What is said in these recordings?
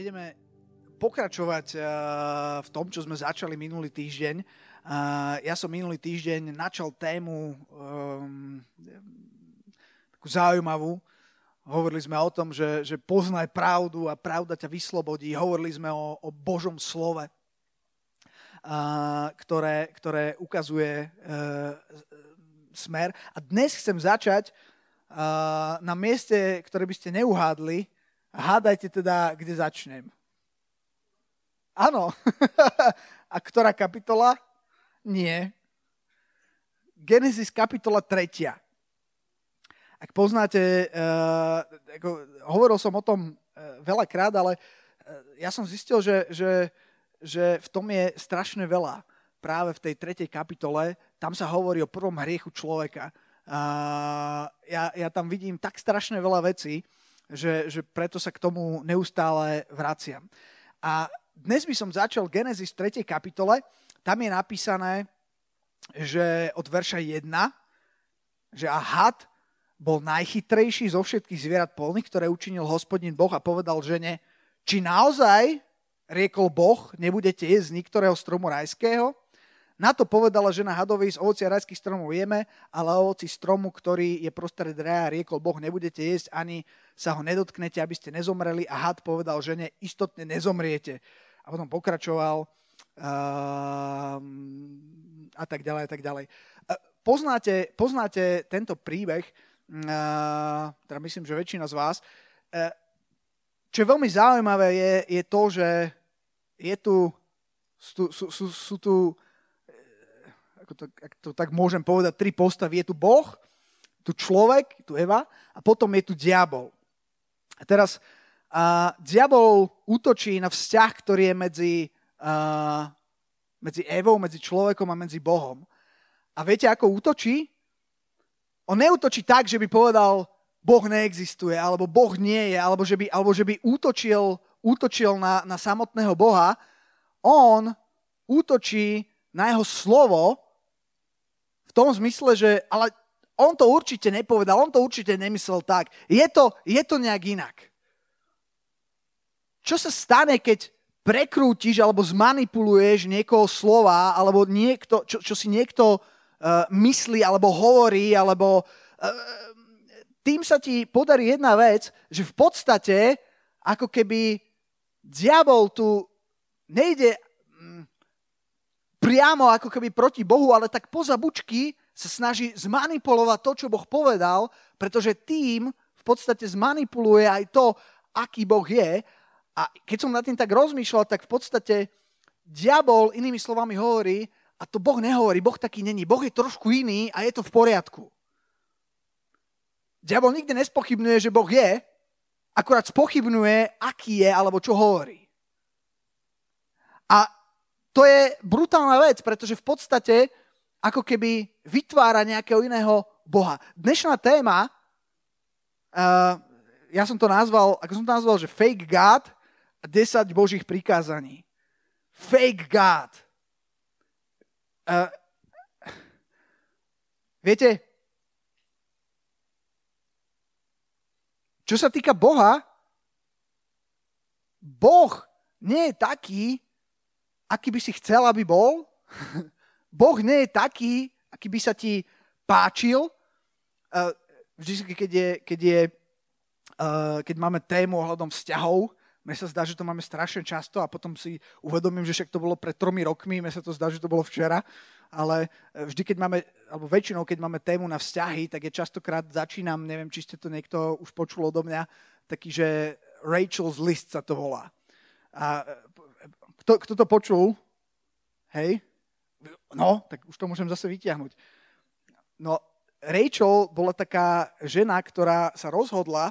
ideme pokračovať uh, v tom, čo sme začali minulý týždeň. Uh, ja som minulý týždeň načal tému um, takú zaujímavú. Hovorili sme o tom, že, že poznaj pravdu a pravda ťa vyslobodí. Hovorili sme o, o Božom slove, uh, ktoré, ktoré ukazuje smer. A dnes chcem začať na mieste, ktoré by ste neuhádli, Hádajte teda, kde začnem. Áno. A ktorá kapitola? Nie. Genesis kapitola 3. Ak poznáte, uh, ako, hovoril som o tom uh, veľakrát, ale uh, ja som zistil, že, že, že v tom je strašne veľa. Práve v tej tretej kapitole, tam sa hovorí o prvom hriechu človeka. Uh, ja, ja tam vidím tak strašne veľa vecí, že, že preto sa k tomu neustále vraciam. A dnes by som začal Genesis 3. kapitole. Tam je napísané, že od verša 1, že a had bol najchytrejší zo všetkých zvierat polných, ktoré učinil hospodin Boh a povedal žene, či naozaj, riekol Boh, nebudete jesť z niektorého stromu rajského? Na to povedala žena hadovi, z ovocia rajských stromov jeme, ale ovoci stromu, ktorý je prostred raja, riekol Boh, nebudete jesť, ani sa ho nedotknete, aby ste nezomreli. A had povedal žene, istotne nezomriete. A potom pokračoval uh, a tak ďalej, a tak ďalej. Uh, poznáte, poznáte tento príbeh, uh, teda myslím, že väčšina z vás. Uh, čo je veľmi zaujímavé je, je to, že je tu, sú, sú, sú, sú tu ako to, ak to tak môžem povedať, tri postavy. Je tu Boh, tu človek, tu Eva a potom je tu diabol. A teraz a, diabol útočí na vzťah, ktorý je medzi, a, medzi Evou, medzi človekom a medzi Bohom. A viete, ako útočí? On neútočí tak, že by povedal, Boh neexistuje, alebo Boh nie je, alebo že by, alebo že by útočil, útočil na, na samotného Boha. On útočí na jeho slovo tom zmysle, že ale on to určite nepovedal, on to určite nemyslel tak. Je to, je to nejak inak. Čo sa stane, keď prekrútiš alebo zmanipuluješ niekoho slova, alebo niekto, čo, čo si niekto uh, myslí, alebo hovorí, alebo uh, tým sa ti podarí jedna vec, že v podstate ako keby diabol tu nejde priamo ako keby proti Bohu, ale tak poza bučky sa snaží zmanipulovať to, čo Boh povedal, pretože tým v podstate zmanipuluje aj to, aký Boh je. A keď som nad tým tak rozmýšľal, tak v podstate diabol inými slovami hovorí, a to Boh nehovorí, Boh taký není, Boh je trošku iný a je to v poriadku. Diabol nikdy nespochybnuje, že Boh je, akurát spochybnuje, aký je alebo čo hovorí. A to je brutálna vec, pretože v podstate ako keby vytvára nejakého iného Boha. Dnešná téma, uh, ja som to nazval, ako som to nazval, že fake God a 10 božích prikázaní. Fake God. Uh, viete, čo sa týka Boha, Boh nie je taký, aký by si chcel, aby bol. boh nie je taký, aký by sa ti páčil. Uh, vždy, keď, je, keď, je, uh, keď máme tému ohľadom vzťahov, mne sa zdá, že to máme strašne často a potom si uvedomím, že však to bolo pred tromi rokmi, mne sa to zdá, že to bolo včera, ale vždy, keď máme, alebo väčšinou, keď máme tému na vzťahy, tak je častokrát začínam, neviem, či ste to niekto už počul odo mňa, taký, že Rachel's List sa to volá. A kto, kto to počul? Hej? No, tak už to môžem zase vyťahnuť. No, Rachel bola taká žena, ktorá sa rozhodla,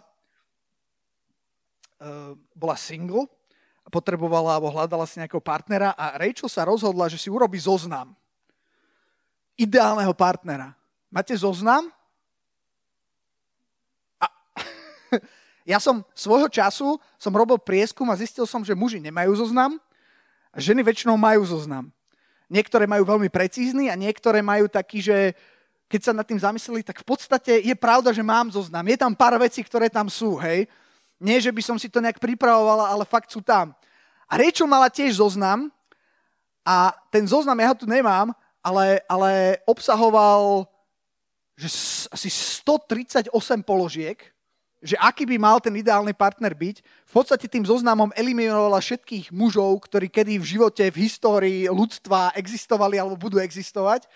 uh, bola single, potrebovala alebo hľadala si nejakého partnera a Rachel sa rozhodla, že si urobí zoznam ideálneho partnera. Máte zoznam? A ja som svojho času som robil prieskum a zistil som, že muži nemajú zoznam a ženy väčšinou majú zoznam. Niektoré majú veľmi precízny a niektoré majú taký, že keď sa nad tým zamysleli, tak v podstate je pravda, že mám zoznam. Je tam pár vecí, ktoré tam sú, hej. Nie, že by som si to nejak pripravovala, ale fakt sú tam. A Rachel mala tiež zoznam a ten zoznam, ja ho tu nemám, ale, ale obsahoval že asi 138 položiek, že aký by mal ten ideálny partner byť. V podstate tým zoznamom eliminovala všetkých mužov, ktorí kedy v živote, v histórii ľudstva existovali alebo budú existovať.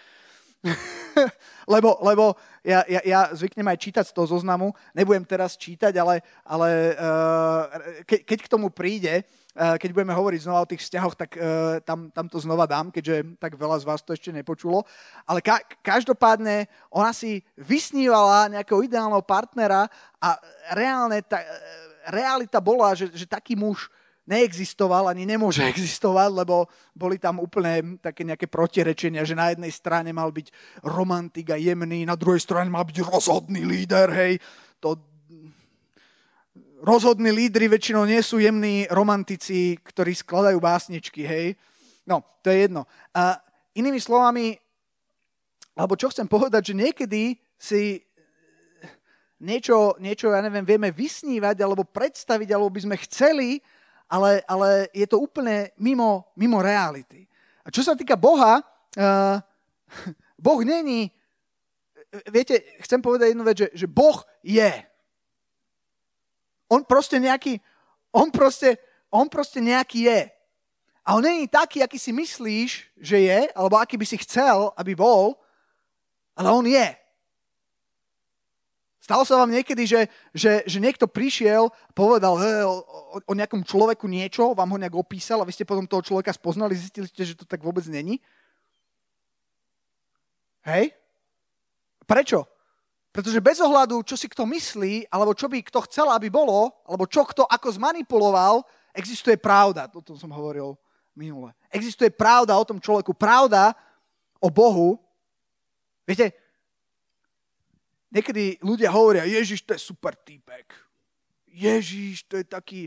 lebo lebo ja, ja, ja zvyknem aj čítať z toho zoznamu, nebudem teraz čítať, ale, ale uh, ke, keď k tomu príde, uh, keď budeme hovoriť znova o tých vzťahoch, tak uh, tam, tam to znova dám, keďže tak veľa z vás to ešte nepočulo. Ale ka, každopádne ona si vysnívala nejakého ideálneho partnera a reálne ta, realita bola, že, že taký muž neexistoval ani nemôže existovať, lebo boli tam úplne také nejaké protirečenia, že na jednej strane mal byť romantik a jemný, na druhej strane mal byť rozhodný líder, hej. To rozhodní lídry väčšinou nie sú jemní romantici, ktorí skladajú básničky, hej. No, to je jedno. A inými slovami, alebo čo chcem povedať, že niekedy si niečo, niečo, ja neviem, vieme vysnívať alebo predstaviť, alebo by sme chceli, ale, ale je to úplne mimo, mimo reality. A čo sa týka Boha, uh, Boh není, viete, chcem povedať jednu vec, že, že Boh je. On proste nejaký, on proste, on proste nejaký je. A on není taký, aký si myslíš, že je, alebo aký by si chcel, aby bol, ale on je. Stalo sa vám niekedy, že, že, že niekto prišiel povedal he, o, o nejakom človeku niečo, vám ho nejak opísal a vy ste potom toho človeka spoznali, zistili ste, že to tak vôbec není? Hej? Prečo? Pretože bez ohľadu, čo si kto myslí, alebo čo by kto chcel, aby bolo, alebo čo kto ako zmanipuloval, existuje pravda. O tom som hovoril minule. Existuje pravda o tom človeku, pravda o Bohu. Viete, niekedy ľudia hovoria, Ježiš, to je super týpek. Ježiš, to je taký,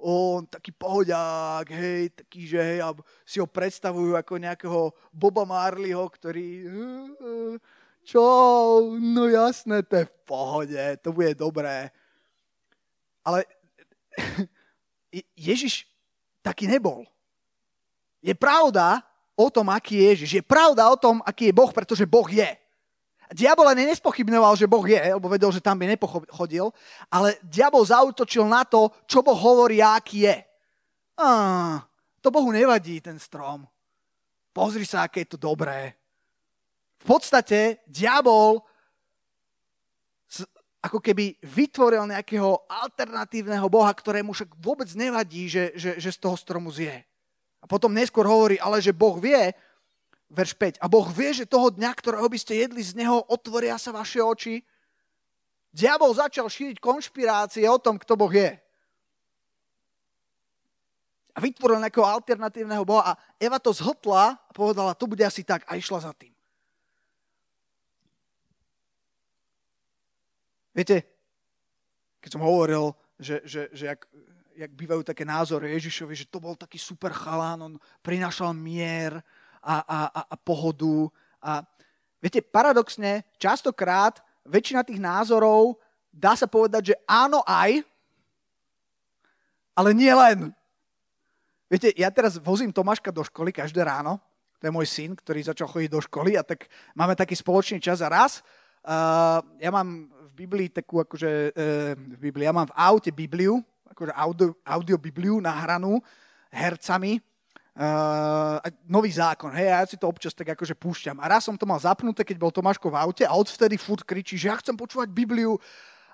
on taký pohodiak, hej, taký, že hej, si ho predstavujú ako nejakého Boba Marleyho, ktorý čo, no jasné, to je v pohode, to bude dobré. Ale Ježiš taký nebol. Je pravda o tom, aký je Ježiš. Je pravda o tom, aký je Boh, pretože Boh je. Diabol ani nespochybňoval, že Boh je, lebo vedel, že tam by nepochodil, ale diabol zautočil na to, čo Boh hovorí, aký je. Á, to Bohu nevadí, ten strom. Pozri sa, aké je to dobré. V podstate diabol ako keby vytvoril nejakého alternatívneho Boha, ktorému však vôbec nevadí, že, že, že z toho stromu zje. A potom neskôr hovorí, ale že Boh vie, verš 5. A Boh vie, že toho dňa, ktorého by ste jedli z neho, otvoria sa vaše oči. Diabol začal šíriť konšpirácie o tom, kto Boh je. A vytvoril nejakého alternatívneho Boha. A Eva to zhltla a povedala, to bude asi tak a išla za tým. Viete, keď som hovoril, že, že, že jak, jak bývajú také názory Ježišovi, že to bol taký super chalán, on prinašal mier, a, a, a, a pohodu. A viete, paradoxne, častokrát väčšina tých názorov dá sa povedať, že áno aj, ale nie len. Viete, ja teraz vozím Tomáška do školy každé ráno. To je môj syn, ktorý začal chodiť do školy a tak máme taký spoločný čas a raz. Uh, ja mám v Biblii takú akože, uh, v Biblii, ja mám v aute Bibliu, akože audio, audio Bibliu nahranú hercami uh, nový zákon, hej, ja si to občas tak akože púšťam. A raz som to mal zapnuté, keď bol Tomáško v aute a odvtedy furt kričí, že ja chcem počúvať Bibliu.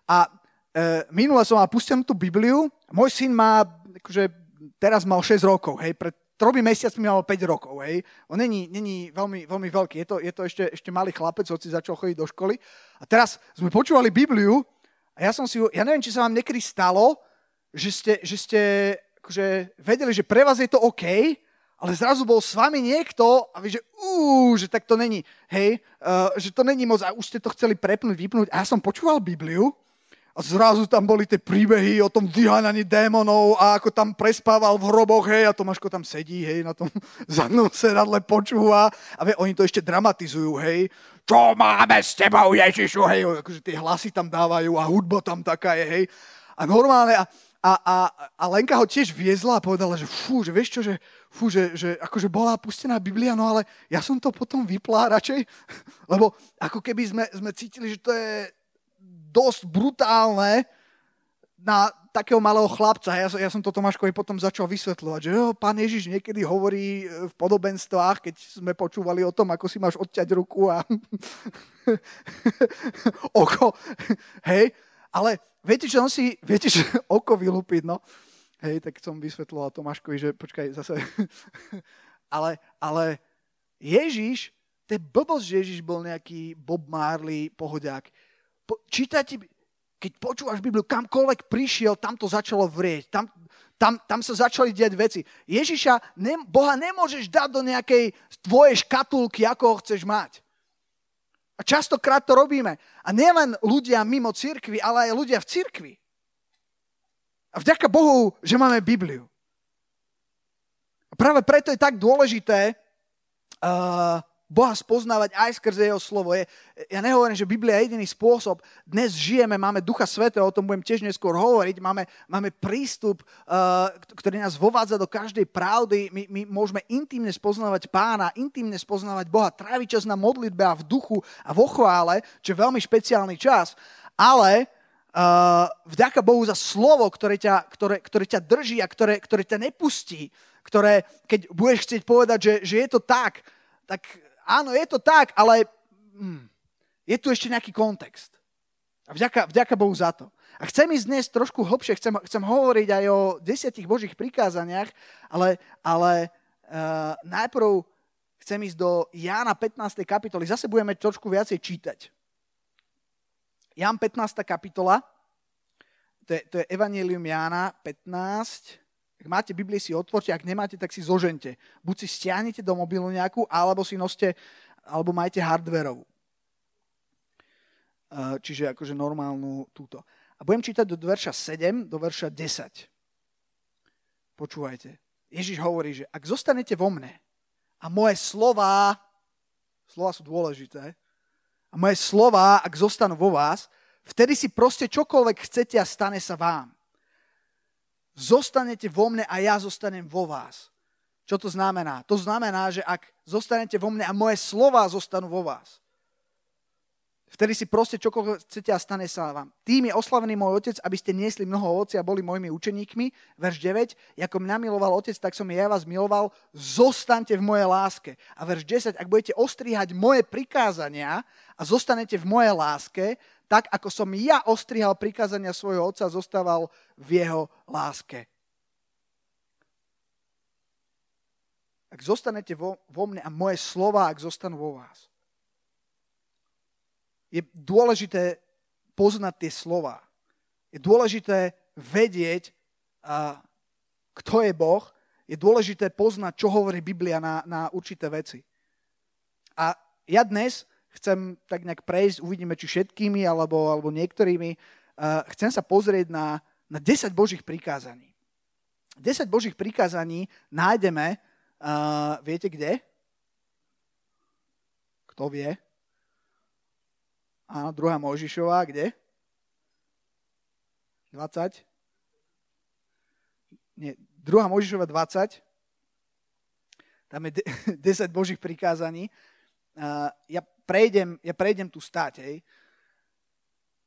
A uh, minule som mal pustenú tú Bibliu, môj syn má, akože teraz mal 6 rokov, hej, pred tromi mesiacmi mal 5 rokov, hej. On není, není veľmi, veľmi veľký, je to, je to ešte, ešte malý chlapec, hoci začal chodiť do školy. A teraz sme počúvali Bibliu a ja som si, ja neviem, či sa vám niekedy stalo, že ste, že ste akože vedeli, že pre vás je to OK, ale zrazu bol s vami niekto a vy, že ú, že tak to není, hej, uh, že to není moc a už ste to chceli prepnúť, vypnúť. A ja som počúval Bibliu a zrazu tam boli tie príbehy o tom vyháňaní démonov a ako tam prespával v hroboch, hej, a Tomáško tam sedí, hej, na tom zadnom sedadle počúva a vie, oni to ešte dramatizujú, hej, čo máme s tebou, Ježišu, hej, akože tie hlasy tam dávajú a hudba tam taká je, hej. A normálne, a, a, a, a Lenka ho tiež viezla a povedala, že fú, že vieš čo, že, fú, že, že akože bola pustená Biblia, no ale ja som to potom vyplá radšej, lebo ako keby sme, sme cítili, že to je dosť brutálne na takého malého chlapca. Ja, ja som to Tomáškovi potom začal vysvetľovať, že jo, pán Ježiš niekedy hovorí v podobenstvách, keď sme počúvali o tom, ako si máš odťať ruku a oko. Hej, ale viete, že on si, viete, že oko vylúpiť, no. Hej, tak som vysvetloval Tomáškovi, že počkaj, zase. ale, ale Ježiš, to je blbosť, že Ježiš bol nejaký Bob Marley pohodiak. Po, čítajte, keď počúvaš Bibliu, kamkoľvek prišiel, tam to začalo vrieť. Tam, tam, tam sa začali diať veci. Ježiša, ne, Boha nemôžeš dať do nejakej tvojej škatulky, ako ho chceš mať. A častokrát to robíme. A nielen ľudia mimo cirkvi, ale aj ľudia v cirkvi. A vďaka Bohu, že máme Bibliu. A práve preto je tak dôležité uh, Boha spoznávať aj skrze jeho slovo. Je, ja nehovorím, že Biblia je jediný spôsob. Dnes žijeme, máme Ducha Svetého, o tom budem tiež neskôr hovoriť, máme, máme prístup, uh, ktorý nás vovádza do každej pravdy. My, my môžeme intimne spoznávať pána, intimne spoznávať Boha, tráviť čas na modlitbe a v duchu a vo chvále, čo je veľmi špeciálny čas. Ale uh, vďaka Bohu za slovo, ktoré ťa, ktoré, ktoré ťa drží a ktoré, ktoré ťa nepustí, ktoré, keď budeš chcieť povedať, že, že je to tak, tak áno, je to tak, ale hm, je tu ešte nejaký kontext. A vďaka, vďaka Bohu za to. A chcem ísť dnes trošku hlbšie, chcem, chcem hovoriť aj o desiatich Božích prikázaniach, ale, ale uh, najprv chcem ísť do Jána 15. kapitoly. Zase budeme trošku viacej čítať. Ján 15. kapitola, to je, to je Evangelium Jána 15, ak máte Bibliu, si otvorte, ak nemáte, tak si zožente. Buď si stiahnete do mobilu nejakú, alebo si noste, alebo majte hardverovú. Čiže akože normálnu túto. A budem čítať do verša 7, do verša 10. Počúvajte. Ježiš hovorí, že ak zostanete vo mne a moje slova, slova sú dôležité, a moje slova, ak zostanú vo vás, vtedy si proste čokoľvek chcete a stane sa vám zostanete vo mne a ja zostanem vo vás. Čo to znamená? To znamená, že ak zostanete vo mne a moje slova zostanú vo vás, vtedy si proste čokoľvek chcete a stane sa vám. Tým je oslavený môj otec, aby ste niesli mnoho ovoci a boli mojimi učeníkmi. Verš 9. Ako mňa miloval otec, tak som ja vás miloval. Zostaňte v mojej láske. A verš 10. Ak budete ostrihať moje prikázania a zostanete v mojej láske, tak ako som ja ostrihal prikázania svojho otca, zostával v jeho láske. Ak zostanete vo, vo mne a moje slova, ak zostanú vo vás. Je dôležité poznať tie slova. Je dôležité vedieť, a, kto je Boh. Je dôležité poznať, čo hovorí Biblia na, na určité veci. A ja dnes chcem tak nejak prejsť, uvidíme, či všetkými alebo, alebo niektorými. Uh, chcem sa pozrieť na, na 10 Božích prikázaní. 10 Božích prikázaní nájdeme, uh, viete kde? Kto vie? Áno, druhá Mojžišová, kde? 20? Nie, druhá Mojžišova 20. Tam je 10 Božích prikázaní. Ja prejdem, ja prejdem tu stať. Hej.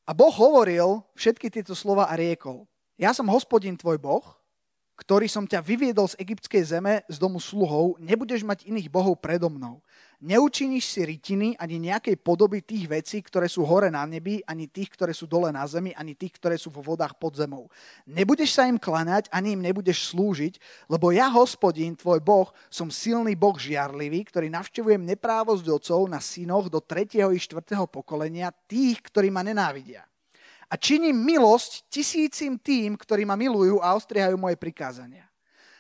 A Boh hovoril všetky tieto slova a riekol. Ja som hospodin tvoj Boh, ktorý som ťa vyviedol z egyptskej zeme, z domu sluhov, nebudeš mať iných bohov predo mnou. Neučiníš si rytiny ani nejakej podoby tých vecí, ktoré sú hore na nebi, ani tých, ktoré sú dole na zemi, ani tých, ktoré sú vo vodách pod zemou. Nebudeš sa im klaňať, ani im nebudeš slúžiť, lebo ja, hospodín, tvoj Boh, som silný Boh žiarlivý, ktorý navštevujem neprávosť otcov na synoch do 3. i 4. pokolenia tých, ktorí ma nenávidia. A činím milosť tisícim tým, ktorí ma milujú a ostriehajú moje prikázania.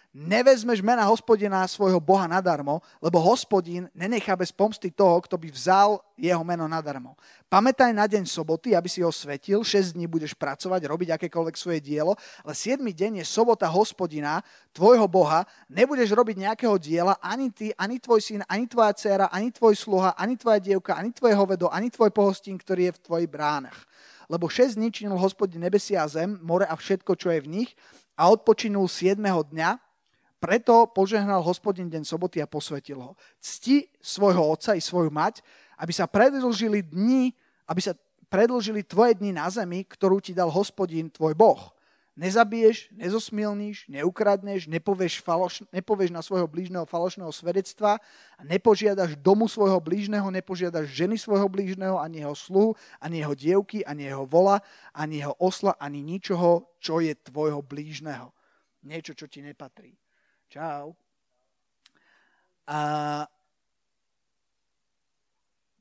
Nevezmeš mena hospodina svojho Boha nadarmo, lebo hospodin nenechá bez pomsty toho, kto by vzal jeho meno nadarmo. Pamätaj na deň soboty, aby si ho svetil, 6 dní budeš pracovať, robiť akékoľvek svoje dielo, ale 7 deň je sobota hospodina, tvojho Boha, nebudeš robiť nejakého diela, ani ty, ani tvoj syn, ani tvoja dcera, ani tvoj sluha, ani tvoja dievka, ani tvoje hovedo, ani tvoj pohostín, ktorý je v tvojich bránach lebo 6 dní činil hospodin nebesia a zem, more a všetko, čo je v nich a odpočinul 7. dňa, preto požehnal hospodin deň soboty a posvetil ho. Cti svojho otca i svoju mať, aby sa predlžili dni, aby sa predlžili tvoje dni na zemi, ktorú ti dal hospodin tvoj Boh nezabiješ, nezosmilníš, neukradneš, nepovieš, faloš, nepovieš na svojho blížneho falošného svedectva a nepožiadaš domu svojho blížneho, nepožiadaš ženy svojho blížneho, ani jeho sluhu, ani jeho dievky, ani jeho vola, ani jeho osla, ani ničoho, čo je tvojho blížneho. Niečo, čo ti nepatrí. Čau. A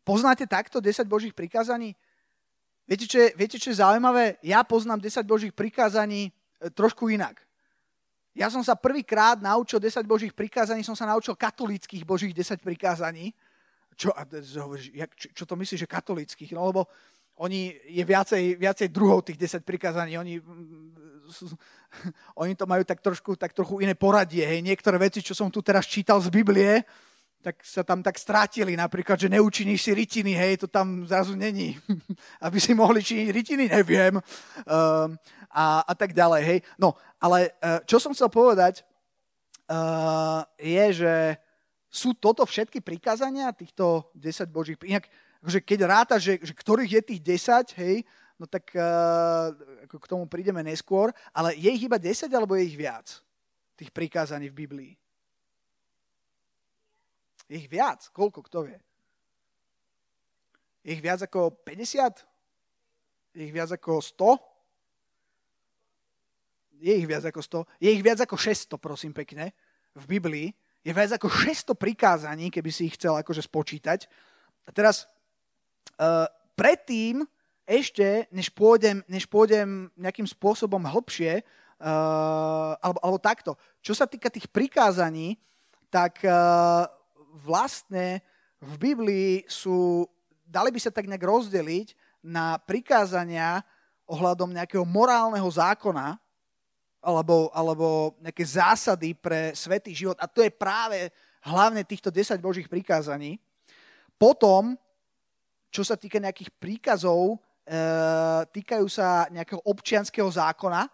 poznáte takto 10 Božích prikázaní? Viete čo, je, viete, čo je zaujímavé? Ja poznám 10 Božích prikázaní e, trošku inak. Ja som sa prvýkrát naučil 10 Božích prikázaní, som sa naučil katolíckých Božích 10 prikázaní. Čo, čo, čo to myslíš, že katolíckých? No lebo oni, je viacej, viacej druhov tých 10 prikázaní. Oni, oni to majú tak trošku, tak trochu iné poradie. Hej. Niektoré veci, čo som tu teraz čítal z Biblie, tak sa tam tak strátili. Napríklad, že neučiníš si rytiny, hej, to tam zrazu není. Aby si mohli činiť rytiny, neviem. Uh, a, a tak ďalej, hej. No, ale uh, čo som chcel povedať, uh, je, že sú toto všetky prikázania týchto 10 božích... Inak, že keď ráta, že, že ktorých je tých 10, hej, no tak uh, k tomu prídeme neskôr, ale je ich iba 10 alebo je ich viac? Tých prikázaní v Biblii. Ich viac. Koľko, kto vie? Ich viac ako 50? Je ich viac ako 100? Je ich viac ako 100? Je ich viac ako 600, prosím pekne, v Biblii. Je viac ako 600 prikázaní, keby si ich chcel akože spočítať. A teraz, uh, predtým, ešte, než pôjdem, než pôjdem nejakým spôsobom hlbšie, uh, alebo, alebo takto, čo sa týka tých prikázaní, tak uh, vlastne v Biblii sú, dali by sa tak nejak rozdeliť na prikázania ohľadom nejakého morálneho zákona alebo, alebo nejaké zásady pre svetý život. A to je práve hlavne týchto 10 božích prikázaní. Potom, čo sa týka nejakých príkazov, e, týkajú sa nejakého občianského zákona,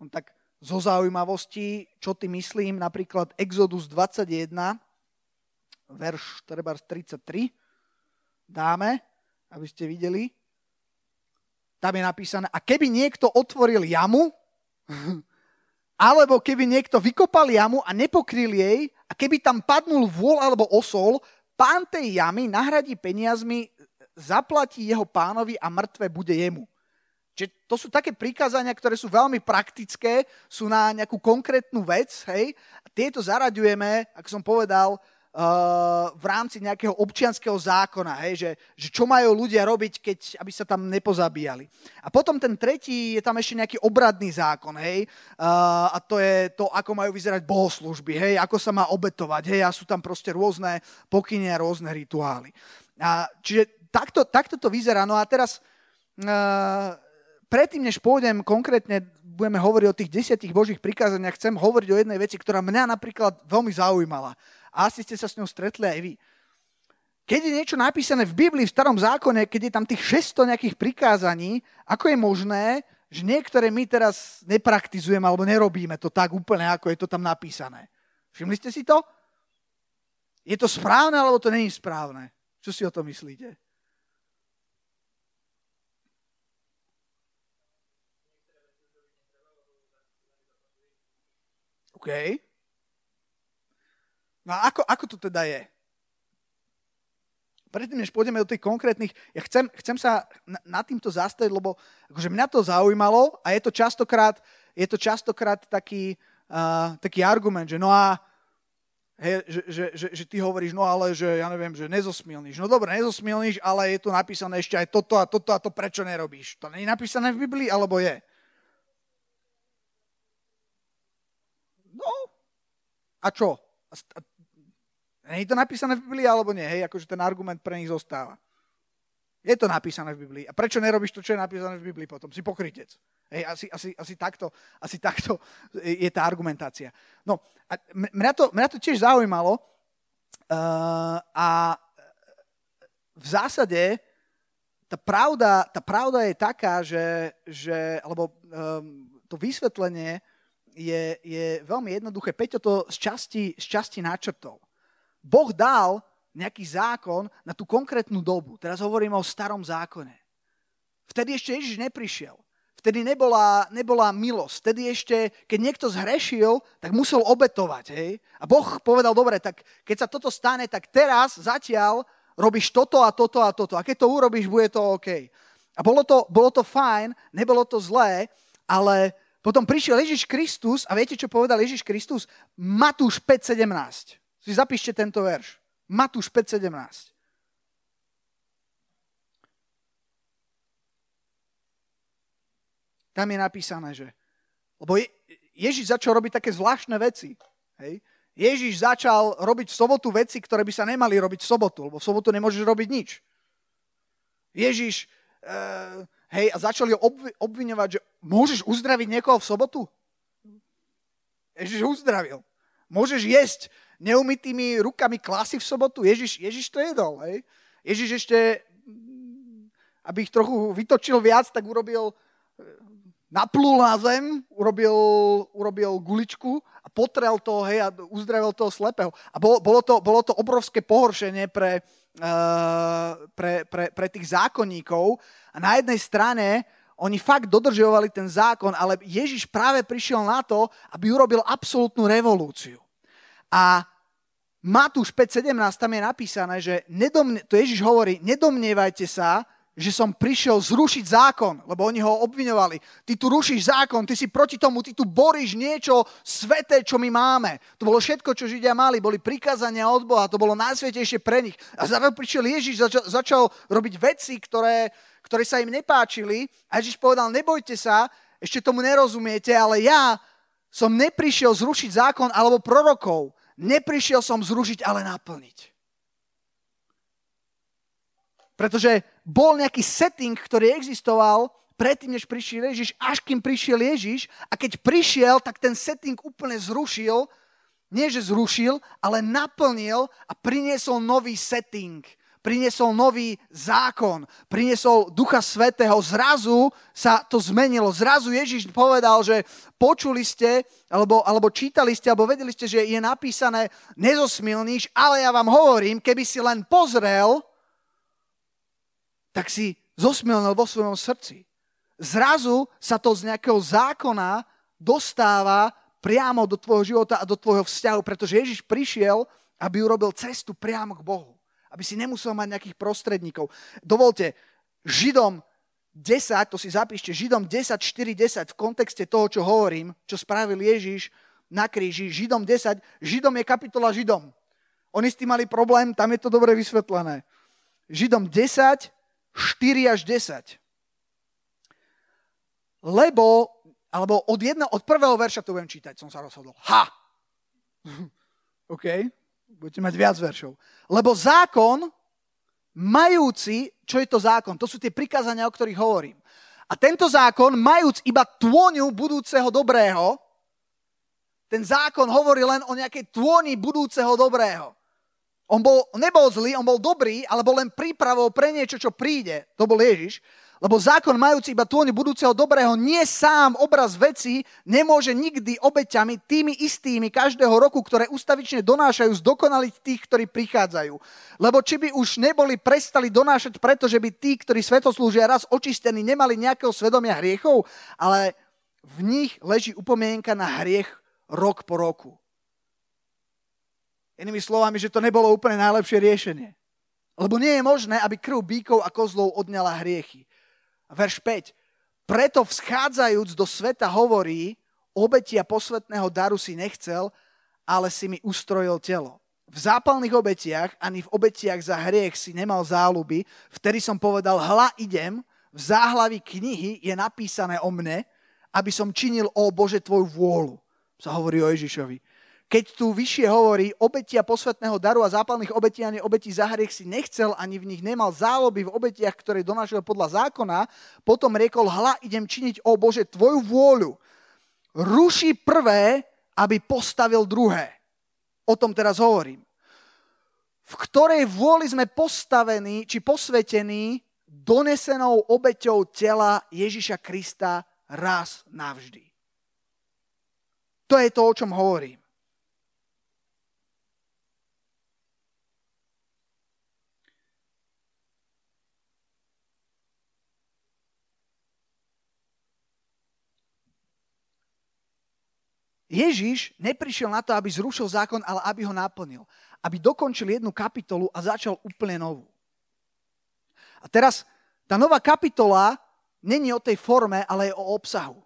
no tak zo zaujímavosti, čo ty myslím, napríklad Exodus 21, verš treba 33 dáme, aby ste videli. Tam je napísané, a keby niekto otvoril jamu, alebo keby niekto vykopal jamu a nepokryl jej, a keby tam padnul vôľ alebo osol, pán tej jamy nahradí peniazmi, zaplatí jeho pánovi a mŕtve bude jemu. Čiže to sú také prikázania, ktoré sú veľmi praktické, sú na nejakú konkrétnu vec, hej. A tieto zaraďujeme, ako som povedal, v rámci nejakého občianského zákona, hej, že, že čo majú ľudia robiť, keď, aby sa tam nepozabíjali. A potom ten tretí, je tam ešte nejaký obradný zákon, hej, uh, a to je to, ako majú vyzerať bohoslužby, hej, ako sa má obetovať, hej, a sú tam proste rôzne pokyny a rôzne rituály. A, čiže takto, takto to vyzerá. No a teraz, uh, predtým, než pôjdem konkrétne, budeme hovoriť o tých desiatich božích prikázaniach, chcem hovoriť o jednej veci, ktorá mňa napríklad veľmi zaujímala a asi ste sa s ňou stretli aj vy. Keď je niečo napísané v Biblii, v starom zákone, keď je tam tých 600 nejakých prikázaní, ako je možné, že niektoré my teraz nepraktizujeme alebo nerobíme to tak úplne, ako je to tam napísané. Všimli ste si to? Je to správne, alebo to není správne? Čo si o to myslíte? OK. No a ako, ako to teda je? Predtým, než pôjdeme do tých konkrétnych, ja chcem, chcem sa nad týmto zastaviť, lebo akože mňa to zaujímalo a je to častokrát, je to častokrát taký, uh, taký argument, že no a hej, že, že, že, že ty hovoríš, no ale že ja neviem, že nezosmilníš. No dobre, nezosmilníš, ale je tu napísané ešte aj toto a toto a to prečo nerobíš. To nie je napísané v Biblii, alebo je? No, a čo? A je to napísané v Biblii alebo nie? Hej, akože ten argument pre nich zostáva. Je to napísané v Biblii. A prečo nerobíš to, čo je napísané v Biblii potom? Si pokrytec. Hej, asi, asi, asi, takto, asi takto je tá argumentácia. No, a mňa to, mňa to tiež zaujímalo uh, a v zásade tá pravda, tá pravda je taká, že, že alebo um, to vysvetlenie je, je veľmi jednoduché. Peťo to z časti, z časti načrtol. Boh dal nejaký zákon na tú konkrétnu dobu. Teraz hovorím o starom zákone. Vtedy ešte Ježiš neprišiel. Vtedy nebola, nebola milosť. Vtedy ešte, keď niekto zhrešil, tak musel obetovať. Hej? A Boh povedal, dobre, tak keď sa toto stane, tak teraz, zatiaľ, robíš toto a toto a toto. A keď to urobíš, bude to OK. A bolo to, bolo to fajn, nebolo to zlé, ale potom prišiel Ježiš Kristus a viete, čo povedal Ježiš Kristus? Matúš 5.17. Si zapíšte tento verš. Matúš 5.17. Tam je napísané, že... Lebo Ježiš začal robiť také zvláštne veci. Hej? Ježiš začal robiť v sobotu veci, ktoré by sa nemali robiť v sobotu, lebo v sobotu nemôžeš robiť nič. Ježiš, uh, hej, a začali ho obviňovať, že môžeš uzdraviť niekoho v sobotu? Ježiš uzdravil. Môžeš jesť neumytými rukami klasy v sobotu? Ježiš, Ježiš to jedol. Hej? Ježiš ešte, aby ich trochu vytočil viac, tak urobil naplul na zem, urobil, urobil guličku a potrel to, hej, a uzdravil toho slepého. A bolo, bolo, to, bolo to obrovské pohoršenie pre, pre, pre, pre tých zákonníkov. A na jednej strane oni fakt dodržiavali ten zákon, ale Ježiš práve prišiel na to, aby urobil absolútnu revolúciu. A Matúš 5.17 tam je napísané, že nedomne, to Ježiš hovorí, nedomnievajte sa, že som prišiel zrušiť zákon, lebo oni ho obviňovali. Ty tu rušíš zákon, ty si proti tomu, ty tu boríš niečo sveté, čo my máme. To bolo všetko, čo Židia mali, boli prikázania od Boha, to bolo najsvetejšie pre nich. A zároveň prišiel Ježiš, začal, začal robiť veci, ktoré, ktoré sa im nepáčili a Ježiš povedal, nebojte sa, ešte tomu nerozumiete, ale ja som neprišiel zrušiť zákon alebo prorokov. Neprišiel som zrušiť, ale naplniť. Pretože bol nejaký setting, ktorý existoval predtým, než prišiel Ježiš, až kým prišiel Ježiš a keď prišiel, tak ten setting úplne zrušil, nie že zrušil, ale naplnil a priniesol nový setting priniesol nový zákon, priniesol Ducha Svetého. Zrazu sa to zmenilo. Zrazu Ježiš povedal, že počuli ste, alebo, alebo čítali ste, alebo vedeli ste, že je napísané nezosmilníš, ale ja vám hovorím, keby si len pozrel, tak si zosmielnil vo svojom srdci. Zrazu sa to z nejakého zákona dostáva priamo do tvojho života a do tvojho vzťahu, pretože Ježiš prišiel, aby urobil cestu priamo k Bohu. Aby si nemusel mať nejakých prostredníkov. Dovolte, Židom 10, to si zapíšte, Židom 10, 4, 10 v kontexte toho, čo hovorím, čo spravil Ježiš na kríži, Židom 10, Židom je kapitola Židom. Oni s tým mali problém, tam je to dobre vysvetlené. Židom 10, 4 až 10. Lebo, alebo od, jedno, od prvého verša to budem čítať, som sa rozhodol. Ha! OK? Budete mať viac veršov. Lebo zákon, majúci, čo je to zákon? To sú tie prikázania, o ktorých hovorím. A tento zákon, majúc iba tôňu budúceho dobrého, ten zákon hovorí len o nejakej tôni budúceho dobrého. On, bol, nebol zlý, on bol dobrý, ale bol len prípravou pre niečo, čo príde. To bol Ježiš. Lebo zákon majúci iba tôň budúceho dobrého, nie sám obraz veci nemôže nikdy obeťami tými istými každého roku, ktoré ustavične donášajú, zdokonaliť tých, ktorí prichádzajú. Lebo či by už neboli prestali donášať, pretože by tí, ktorí svetoslúžia raz očistení, nemali nejakého svedomia hriechov, ale v nich leží upomienka na hriech rok po roku. Inými slovami, že to nebolo úplne najlepšie riešenie. Lebo nie je možné, aby krv bíkov a kozlov odňala hriechy. Verš 5. Preto vzchádzajúc do sveta hovorí, obetia posvetného daru si nechcel, ale si mi ustrojil telo. V zápalných obetiach ani v obetiach za hriech si nemal záľuby, vtedy som povedal, hla idem, v záhlavi knihy je napísané o mne, aby som činil, o Bože, tvoju vôľu. Sa hovorí o Ježišovi keď tu vyššie hovorí, obetia posvetného daru a zápalných obetí ani obetí za hriech si nechcel, ani v nich nemal záloby v obetiach, ktoré donášal podľa zákona, potom riekol, hla, idem činiť, o Bože, tvoju vôľu. Ruší prvé, aby postavil druhé. O tom teraz hovorím. V ktorej vôli sme postavení, či posvetení donesenou obeťou tela Ježiša Krista raz navždy. To je to, o čom hovorím. Ježiš neprišiel na to, aby zrušil zákon, ale aby ho naplnil. Aby dokončil jednu kapitolu a začal úplne novú. A teraz tá nová kapitola není o tej forme, ale je o obsahu.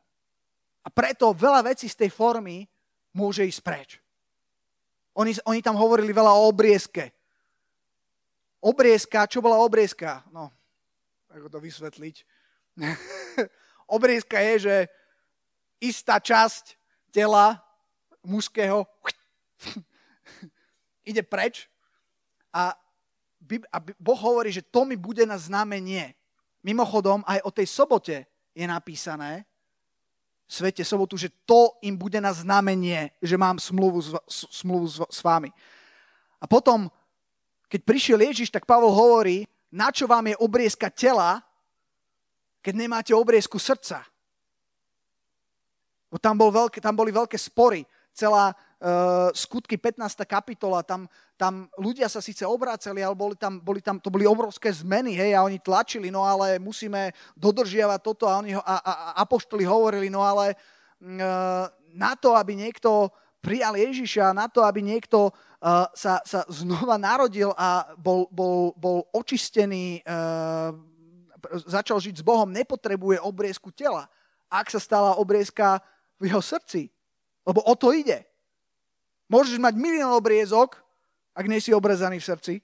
A preto veľa vecí z tej formy môže ísť preč. Oni, oni tam hovorili veľa o obriezke. Obriezka, čo bola obriezka? No, ako to vysvetliť? obriezka je, že istá časť tela mužského ide preč a, a Boh hovorí, že to mi bude na znamenie. Mimochodom, aj o tej sobote je napísané, v svete sobotu, že to im bude na znamenie, že mám smluvu, smluvu s, s vami. A potom, keď prišiel Ježiš, tak Pavol hovorí, na čo vám je obriezka tela, keď nemáte obriezku srdca. Bo tam, bol veľké, tam boli veľké spory. Celá uh, skutky 15. kapitola, tam, tam ľudia sa síce obrácali, ale boli tam, boli tam, to boli obrovské zmeny, hej, a oni tlačili, no ale musíme dodržiavať toto a, oni, a, a, a apoštoli hovorili, no ale uh, na to, aby niekto prijal Ježiša, na to, aby niekto uh, sa, sa znova narodil a bol, bol, bol očistený, uh, začal žiť s Bohom, nepotrebuje obriezku tela. Ak sa stala obriezka v jeho srdci. Lebo o to ide. Môžeš mať milión obriezok, ak nie si obrezaný v srdci.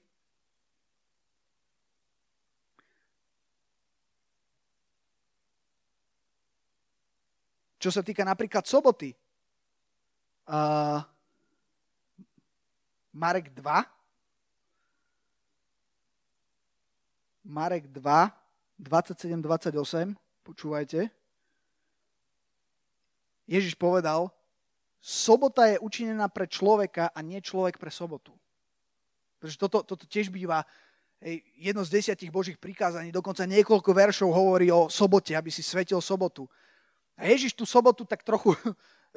Čo sa týka napríklad soboty. Uh, Marek 2. Marek 2, 27-28. Počúvajte. Ježiš povedal, sobota je učinená pre človeka a nie človek pre sobotu. Pretože toto, toto tiež býva jedno z desiatich božích prikázaní, dokonca niekoľko veršov hovorí o sobote, aby si svetil sobotu. A Ježiš tú sobotu tak trochu,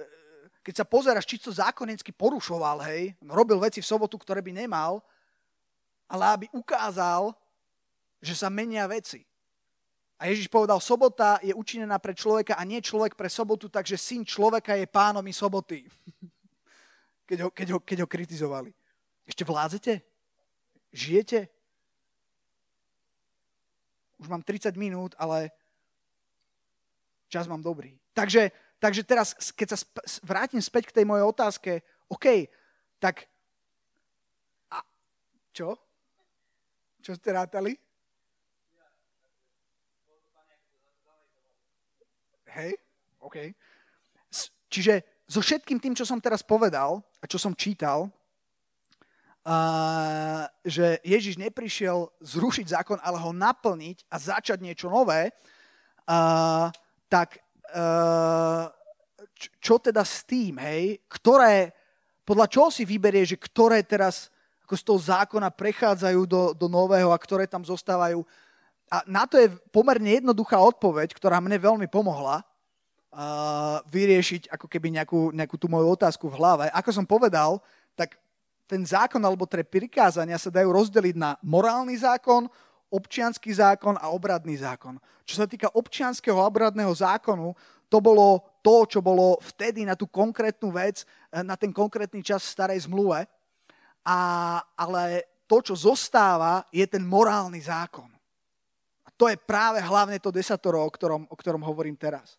keď sa pozeráš, či to zákonicky porušoval, hej, robil veci v sobotu, ktoré by nemal, ale aby ukázal, že sa menia veci. A Ježiš povedal, sobota je učinená pre človeka a nie človek pre sobotu, takže syn človeka je pánom i soboty. keď, ho, keď, ho, keď ho kritizovali. Ešte vládzete? Žijete? Už mám 30 minút, ale čas mám dobrý. Takže, takže teraz, keď sa sp- vrátim späť k tej mojej otázke, OK, tak a čo? Čo ste rátali? Hej? OK. Čiže so všetkým tým, čo som teraz povedal a čo som čítal, uh, že Ježiš neprišiel zrušiť zákon, ale ho naplniť a začať niečo nové, uh, tak uh, čo teda s tým, hej? Ktoré, podľa čoho si vyberie, že ktoré teraz ako z toho zákona prechádzajú do, do nového a ktoré tam zostávajú a na to je pomerne jednoduchá odpoveď, ktorá mne veľmi pomohla vyriešiť ako keby nejakú, nejakú tú moju otázku v hlave. Ako som povedal, tak ten zákon alebo tie prikázania sa dajú rozdeliť na morálny zákon, občianský zákon a obradný zákon. Čo sa týka občianského a obradného zákonu, to bolo to, čo bolo vtedy na tú konkrétnu vec, eh, na ten konkrétny čas v starej zmluve. A, ale to, čo zostáva, je ten morálny zákon to je práve hlavne to desatoro, o ktorom, o ktorom hovorím teraz.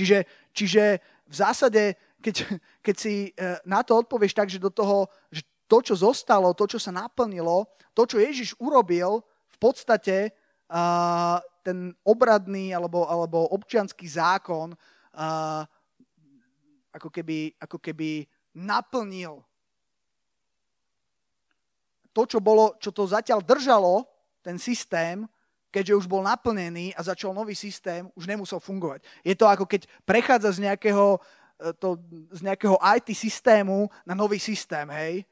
Čiže, čiže v zásade, keď, keď si e, na to odpovieš tak, že do toho, že to, čo zostalo, to, čo sa naplnilo, to, čo Ježiš urobil, v podstate uh, ten obradný alebo, alebo občianský zákon uh, ako, keby, ako keby naplnil to, čo, bolo, čo to zatiaľ držalo, ten systém, keďže už bol naplnený a začal nový systém, už nemusel fungovať. Je to ako keď prechádza z nejakého, e, to, z nejakého IT systému na nový systém, hej.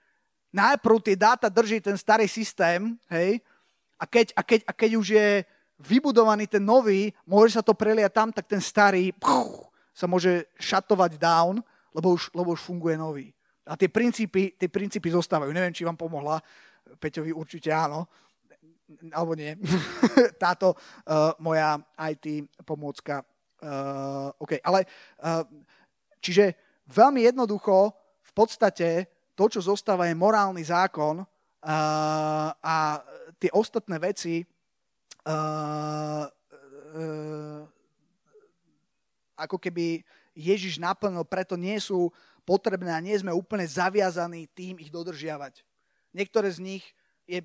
Najprv tie dáta drží ten starý systém, hej, a keď, a keď, a keď už je vybudovaný ten nový, môže sa to preliať tam, tak ten starý puf, sa môže šatovať down, lebo už, lebo už funguje nový. A tie princípy, tie princípy zostávajú. Neviem, či vám pomohla. Peťovi určite áno. Alebo nie. Táto uh, moja IT pomôcka. Uh, OK, ale uh, čiže veľmi jednoducho v podstate to, čo zostáva, je morálny zákon uh, a tie ostatné veci uh, uh, ako keby Ježiš naplnil, preto nie sú potrebné a nie sme úplne zaviazaní tým ich dodržiavať. Niektoré z nich je,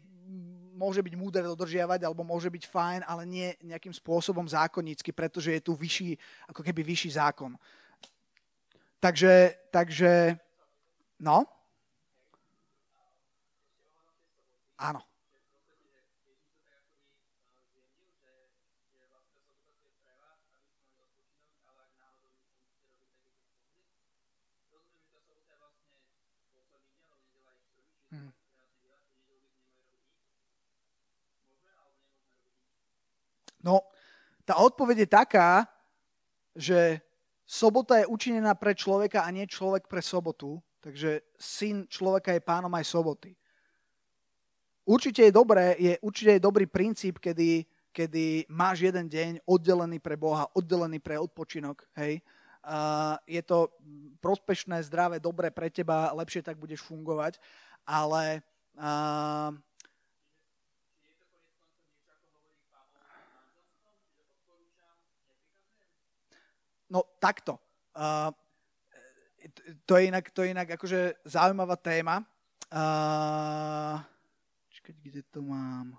môže byť múdre dodržiavať alebo môže byť fajn, ale nie nejakým spôsobom zákonnícky, pretože je tu vyšší, ako keby vyšší zákon. Takže, takže, no? Áno. No, tá odpoveď je taká, že sobota je učinená pre človeka a nie človek pre sobotu, takže syn človeka je pánom aj soboty. Určite je dobré, je, určite je dobrý princíp, kedy, kedy máš jeden deň oddelený pre Boha, oddelený pre odpočinok, hej. Uh, je to prospešné, zdravé, dobré pre teba, lepšie tak budeš fungovať, ale uh, No takto. Uh, to je inak, to je inak akože zaujímavá téma. Uh, čakať, kde to mám?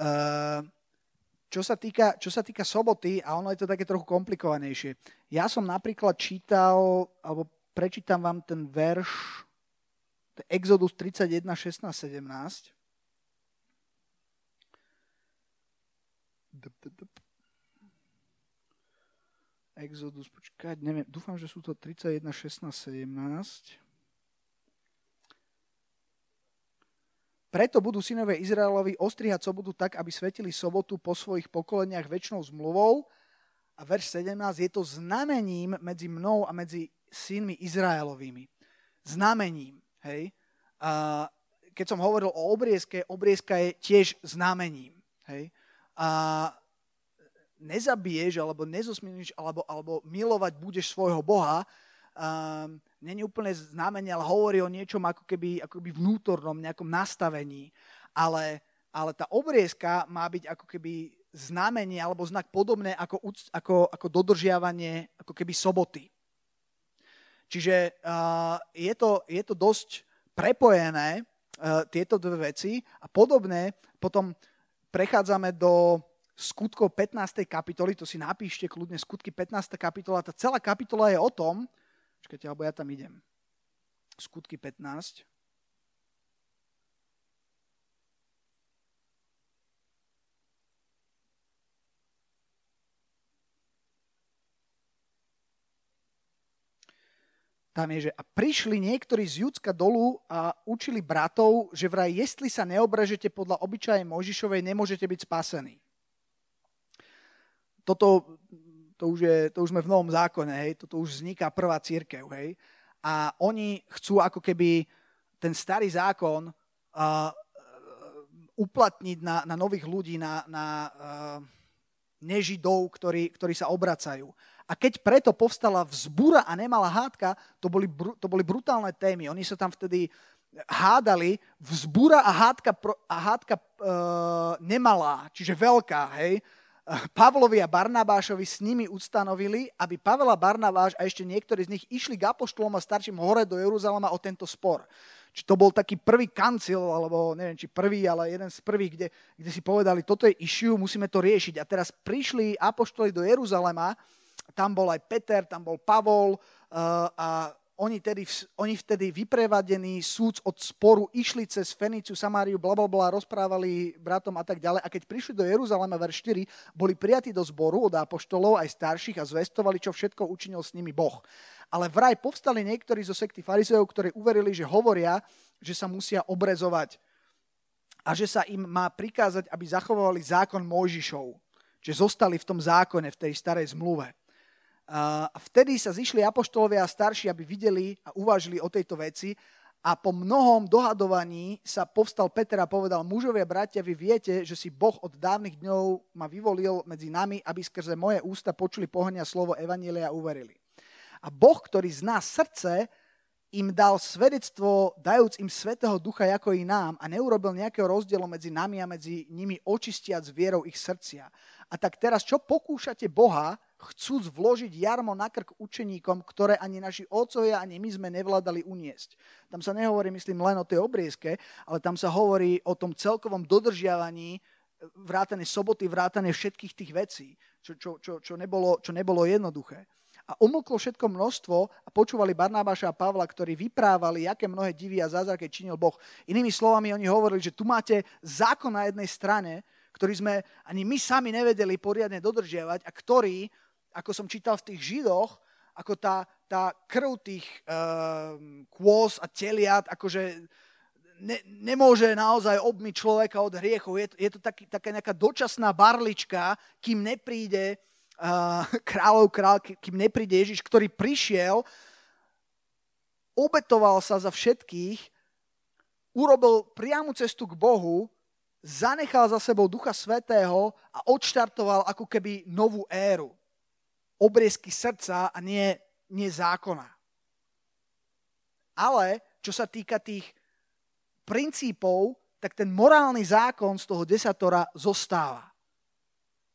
Uh, čo sa, týka, čo sa týka soboty, a ono je to také trochu komplikovanejšie. Ja som napríklad čítal, alebo prečítam vám ten verš, Exodus 31, 16, 17. Exodus, počkať, neviem, dúfam, že sú to 31, 16, 17. Preto budú synové Izraelovi ostrihať sobotu tak, aby svetili sobotu po svojich pokoleniach väčšnou zmluvou. A verš 17 je to znamením medzi mnou a medzi synmi Izraelovými. Znamením. Hej? A keď som hovoril o obriezke, obriezka je tiež znamením. Hej? A nezabiješ, alebo nezosmieš, alebo, alebo milovať budeš svojho Boha, um, není úplne znamenie, ale hovorí o niečom ako keby, ako keby vnútornom, nejakom nastavení. Ale, ale tá obriezka má byť ako keby znamenie alebo znak podobné ako, ako, ako dodržiavanie ako keby soboty. Čiže uh, je, to, je to dosť prepojené, uh, tieto dve veci a podobné potom prechádzame do skutkov 15. kapitoly, to si napíšte kľudne, skutky 15. kapitola. Tá celá kapitola je o tom, čakajte, alebo ja tam idem. Skutky 15. tam je, že a prišli niektorí z Judska dolu a učili bratov, že vraj, jestli sa neobražete podľa obyčaje Mojžišovej, nemôžete byť spasení. Toto, to už, je, to už sme v novom zákone, hej, toto už vzniká prvá církev, hej. A oni chcú ako keby ten starý zákon uh, uplatniť na, na nových ľudí, na, na uh, nežidov, ktorí, ktorí sa obracajú. A keď preto povstala vzbúra a nemala hádka, to boli, to boli brutálne témy. Oni sa tam vtedy hádali, vzbúra a hádka, a hádka e, nemalá, čiže veľká, hej. Pavlovi a Barnabášovi s nimi ustanovili, aby Pavel a Barnabáš a ešte niektorí z nich išli k apoštolom a starším hore do Jeruzalema o tento spor. Či to bol taký prvý kancil, alebo neviem, či prvý, ale jeden z prvých, kde, kde si povedali, toto je issue, musíme to riešiť. A teraz prišli apoštoli do Jeruzalema tam bol aj Peter, tam bol Pavol uh, a oni, tedy, oni vtedy vyprevadení súd od sporu išli cez Feníciu, Samáriu, bla, bla, bla, rozprávali bratom a tak ďalej. A keď prišli do Jeruzalema, verš 4, boli prijatí do zboru od apoštolov aj starších a zvestovali, čo všetko učinil s nimi Boh. Ale vraj povstali niektorí zo sekty farizejov, ktorí uverili, že hovoria, že sa musia obrezovať a že sa im má prikázať, aby zachovali zákon Mojžišov. Že zostali v tom zákone, v tej starej zmluve. Vtedy sa zišli apoštolovia a starší, aby videli a uvážili o tejto veci a po mnohom dohadovaní sa povstal Peter a povedal, mužovia, bratia, vy viete, že si Boh od dávnych dňov ma vyvolil medzi nami, aby skrze moje ústa počuli pohania slovo Evanielia a uverili. A Boh, ktorý zná srdce, im dal svedectvo, dajúc im Svetého Ducha ako i nám a neurobil nejakého rozdielu medzi nami a medzi nimi očistiac vierou ich srdcia. A tak teraz, čo pokúšate Boha, chcúc vložiť jarmo na krk učeníkom, ktoré ani naši otcovia, ani my sme nevládali uniesť. Tam sa nehovorí, myslím, len o tej obriezke, ale tam sa hovorí o tom celkovom dodržiavaní vrátane soboty, vrátane všetkých tých vecí, čo, čo, čo, čo, nebolo, čo nebolo jednoduché. A umlklo všetko množstvo a počúvali Barnabáša a Pavla, ktorí vyprávali, aké mnohé divy a zázraky činil Boh. Inými slovami, oni hovorili, že tu máte zákon na jednej strane, ktorý sme ani my sami nevedeli poriadne dodržiavať a ktorý ako som čítal v tých židoch, ako tá, tá krv tých uh, kôz a teliat, akože ne, nemôže naozaj obmyť človeka od hriechov. Je to, je to taký, taká nejaká dočasná barlička, kým nepríde uh, kráľov král, kým nepríde Ježiš, ktorý prišiel, obetoval sa za všetkých, urobil priamu cestu k Bohu, zanechal za sebou Ducha Svetého a odštartoval ako keby novú éru obriezky srdca a nie, nie zákona. Ale čo sa týka tých princípov, tak ten morálny zákon z toho desatora zostáva.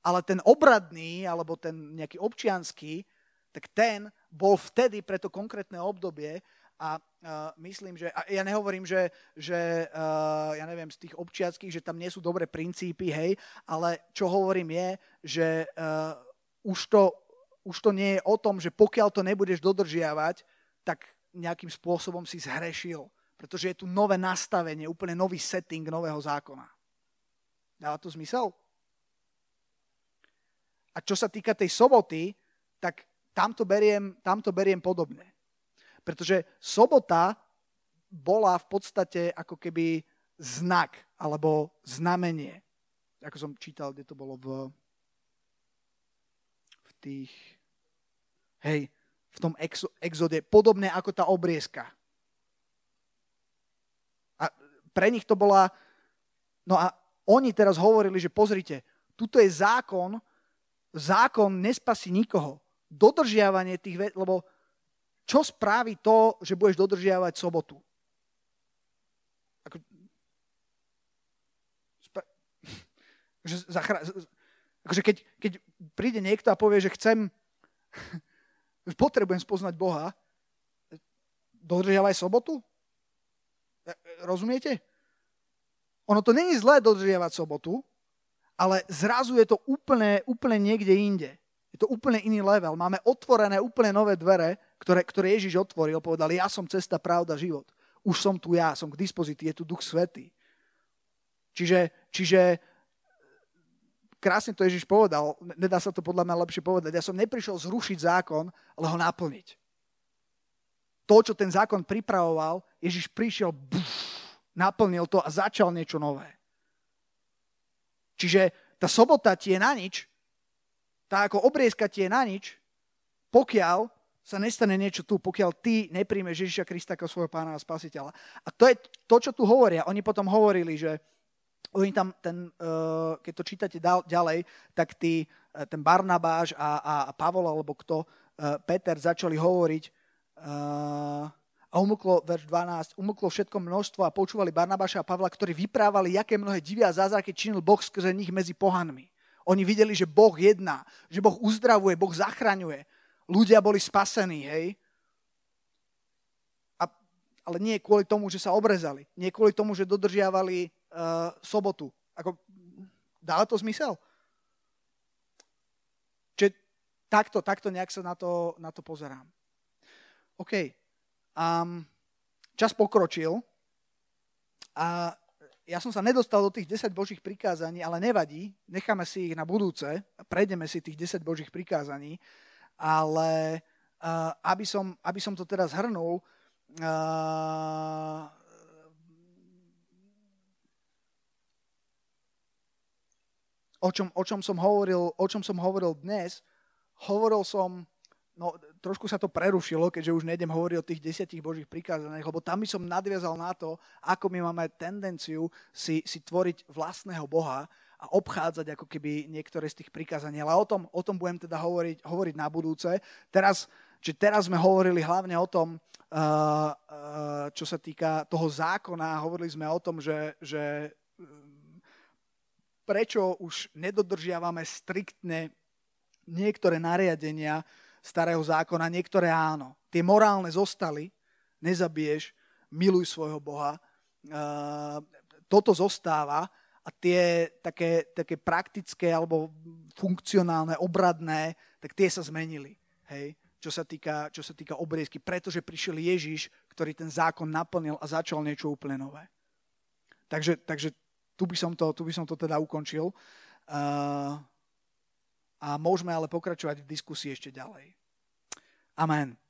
Ale ten obradný, alebo ten nejaký občianský, tak ten bol vtedy pre to konkrétne obdobie a uh, myslím, že, a ja nehovorím, že, že uh, ja neviem, z tých občianských, že tam nie sú dobré princípy, hej, ale čo hovorím je, že uh, už to už to nie je o tom, že pokiaľ to nebudeš dodržiavať, tak nejakým spôsobom si zhrešil. Pretože je tu nové nastavenie, úplne nový setting nového zákona. Dáva to zmysel? A čo sa týka tej soboty, tak tam to beriem, tam beriem podobne. Pretože sobota bola v podstate ako keby znak alebo znamenie. Ako som čítal, kde to bolo v, v tých Hej, v tom exo, exode, podobné ako tá obriezka. A pre nich to bola... No a oni teraz hovorili, že pozrite, tuto je zákon, zákon nespasí nikoho. Dodržiavanie tých vecí, lebo čo spraví to, že budeš dodržiavať sobotu? Ako, spra- zachra- akože keď, keď príde niekto a povie, že chcem potrebujem spoznať Boha, dodržiavaj sobotu? E, rozumiete? Ono to není zlé dodržiavať sobotu, ale zrazu je to úplne, úplne niekde inde. Je to úplne iný level. Máme otvorené úplne nové dvere, ktoré, ktoré Ježiš otvoril. Povedal, ja som cesta, pravda, život. Už som tu ja, som k dispozícii, je tu Duch Svetý. Čiže, čiže krásne to Ježiš povedal, nedá sa to podľa mňa lepšie povedať. Ja som neprišiel zrušiť zákon, ale ho naplniť. To, čo ten zákon pripravoval, Ježiš prišiel, buf, naplnil to a začal niečo nové. Čiže tá sobota ti je na nič, tá ako obriezka ti je na nič, pokiaľ sa nestane niečo tu, pokiaľ ty nepríjmeš Ježiša Krista ako svojho pána a spasiteľa. A to je to, čo tu hovoria. Oni potom hovorili, že oni tam, ten, uh, keď to čítate ďalej, tak tí, uh, ten Barnabáš a, a, a Pavol, alebo kto, uh, Peter, začali hovoriť a umlklo, verš 12, umlklo všetko množstvo a počúvali Barnabáša a Pavla, ktorí vyprávali, aké mnohé divia zázraky činil Boh skrze nich medzi pohanmi. Oni videli, že Boh jedná, že Boh uzdravuje, Boh zachraňuje. Ľudia boli spasení, hej? Ale nie kvôli tomu, že sa obrezali. Nie kvôli tomu, že dodržiavali uh, sobotu. Ako, dáva to zmysel? Čiže takto, takto nejak sa na to, na to pozerám. OK. Um, čas pokročil a ja som sa nedostal do tých 10 božích prikázaní, ale nevadí, necháme si ich na budúce prejdeme si tých 10 božích prikázaní, ale aby, som, aby som to teda zhrnul, o čom, o čom, som, hovoril, o čom som hovoril dnes, hovoril som, no trošku sa to prerušilo, keďže už nejdem hovoriť o tých desiatich božích prikázaniach, lebo tam by som nadviazal na to, ako my máme tendenciu si, si tvoriť vlastného Boha a obchádzať ako keby niektoré z tých prikázaní. Ale o tom, o tom budem teda hovoriť, hovoriť na budúce. Teraz, či teraz sme hovorili hlavne o tom, uh, uh, čo sa týka toho zákona, hovorili sme o tom, že, že prečo už nedodržiavame striktne niektoré nariadenia starého zákona, niektoré áno. Tie morálne zostali, nezabiješ, miluj svojho Boha. Toto zostáva a tie také, také praktické alebo funkcionálne, obradné, tak tie sa zmenili. Hej? Čo sa týka, čo sa týka obriezky, pretože prišiel Ježiš, ktorý ten zákon naplnil a začal niečo úplne nové. Takže, takže tu by som to, tu by som to teda ukončil. Uh, a môžeme ale pokračovať v diskusii ešte ďalej. Amen.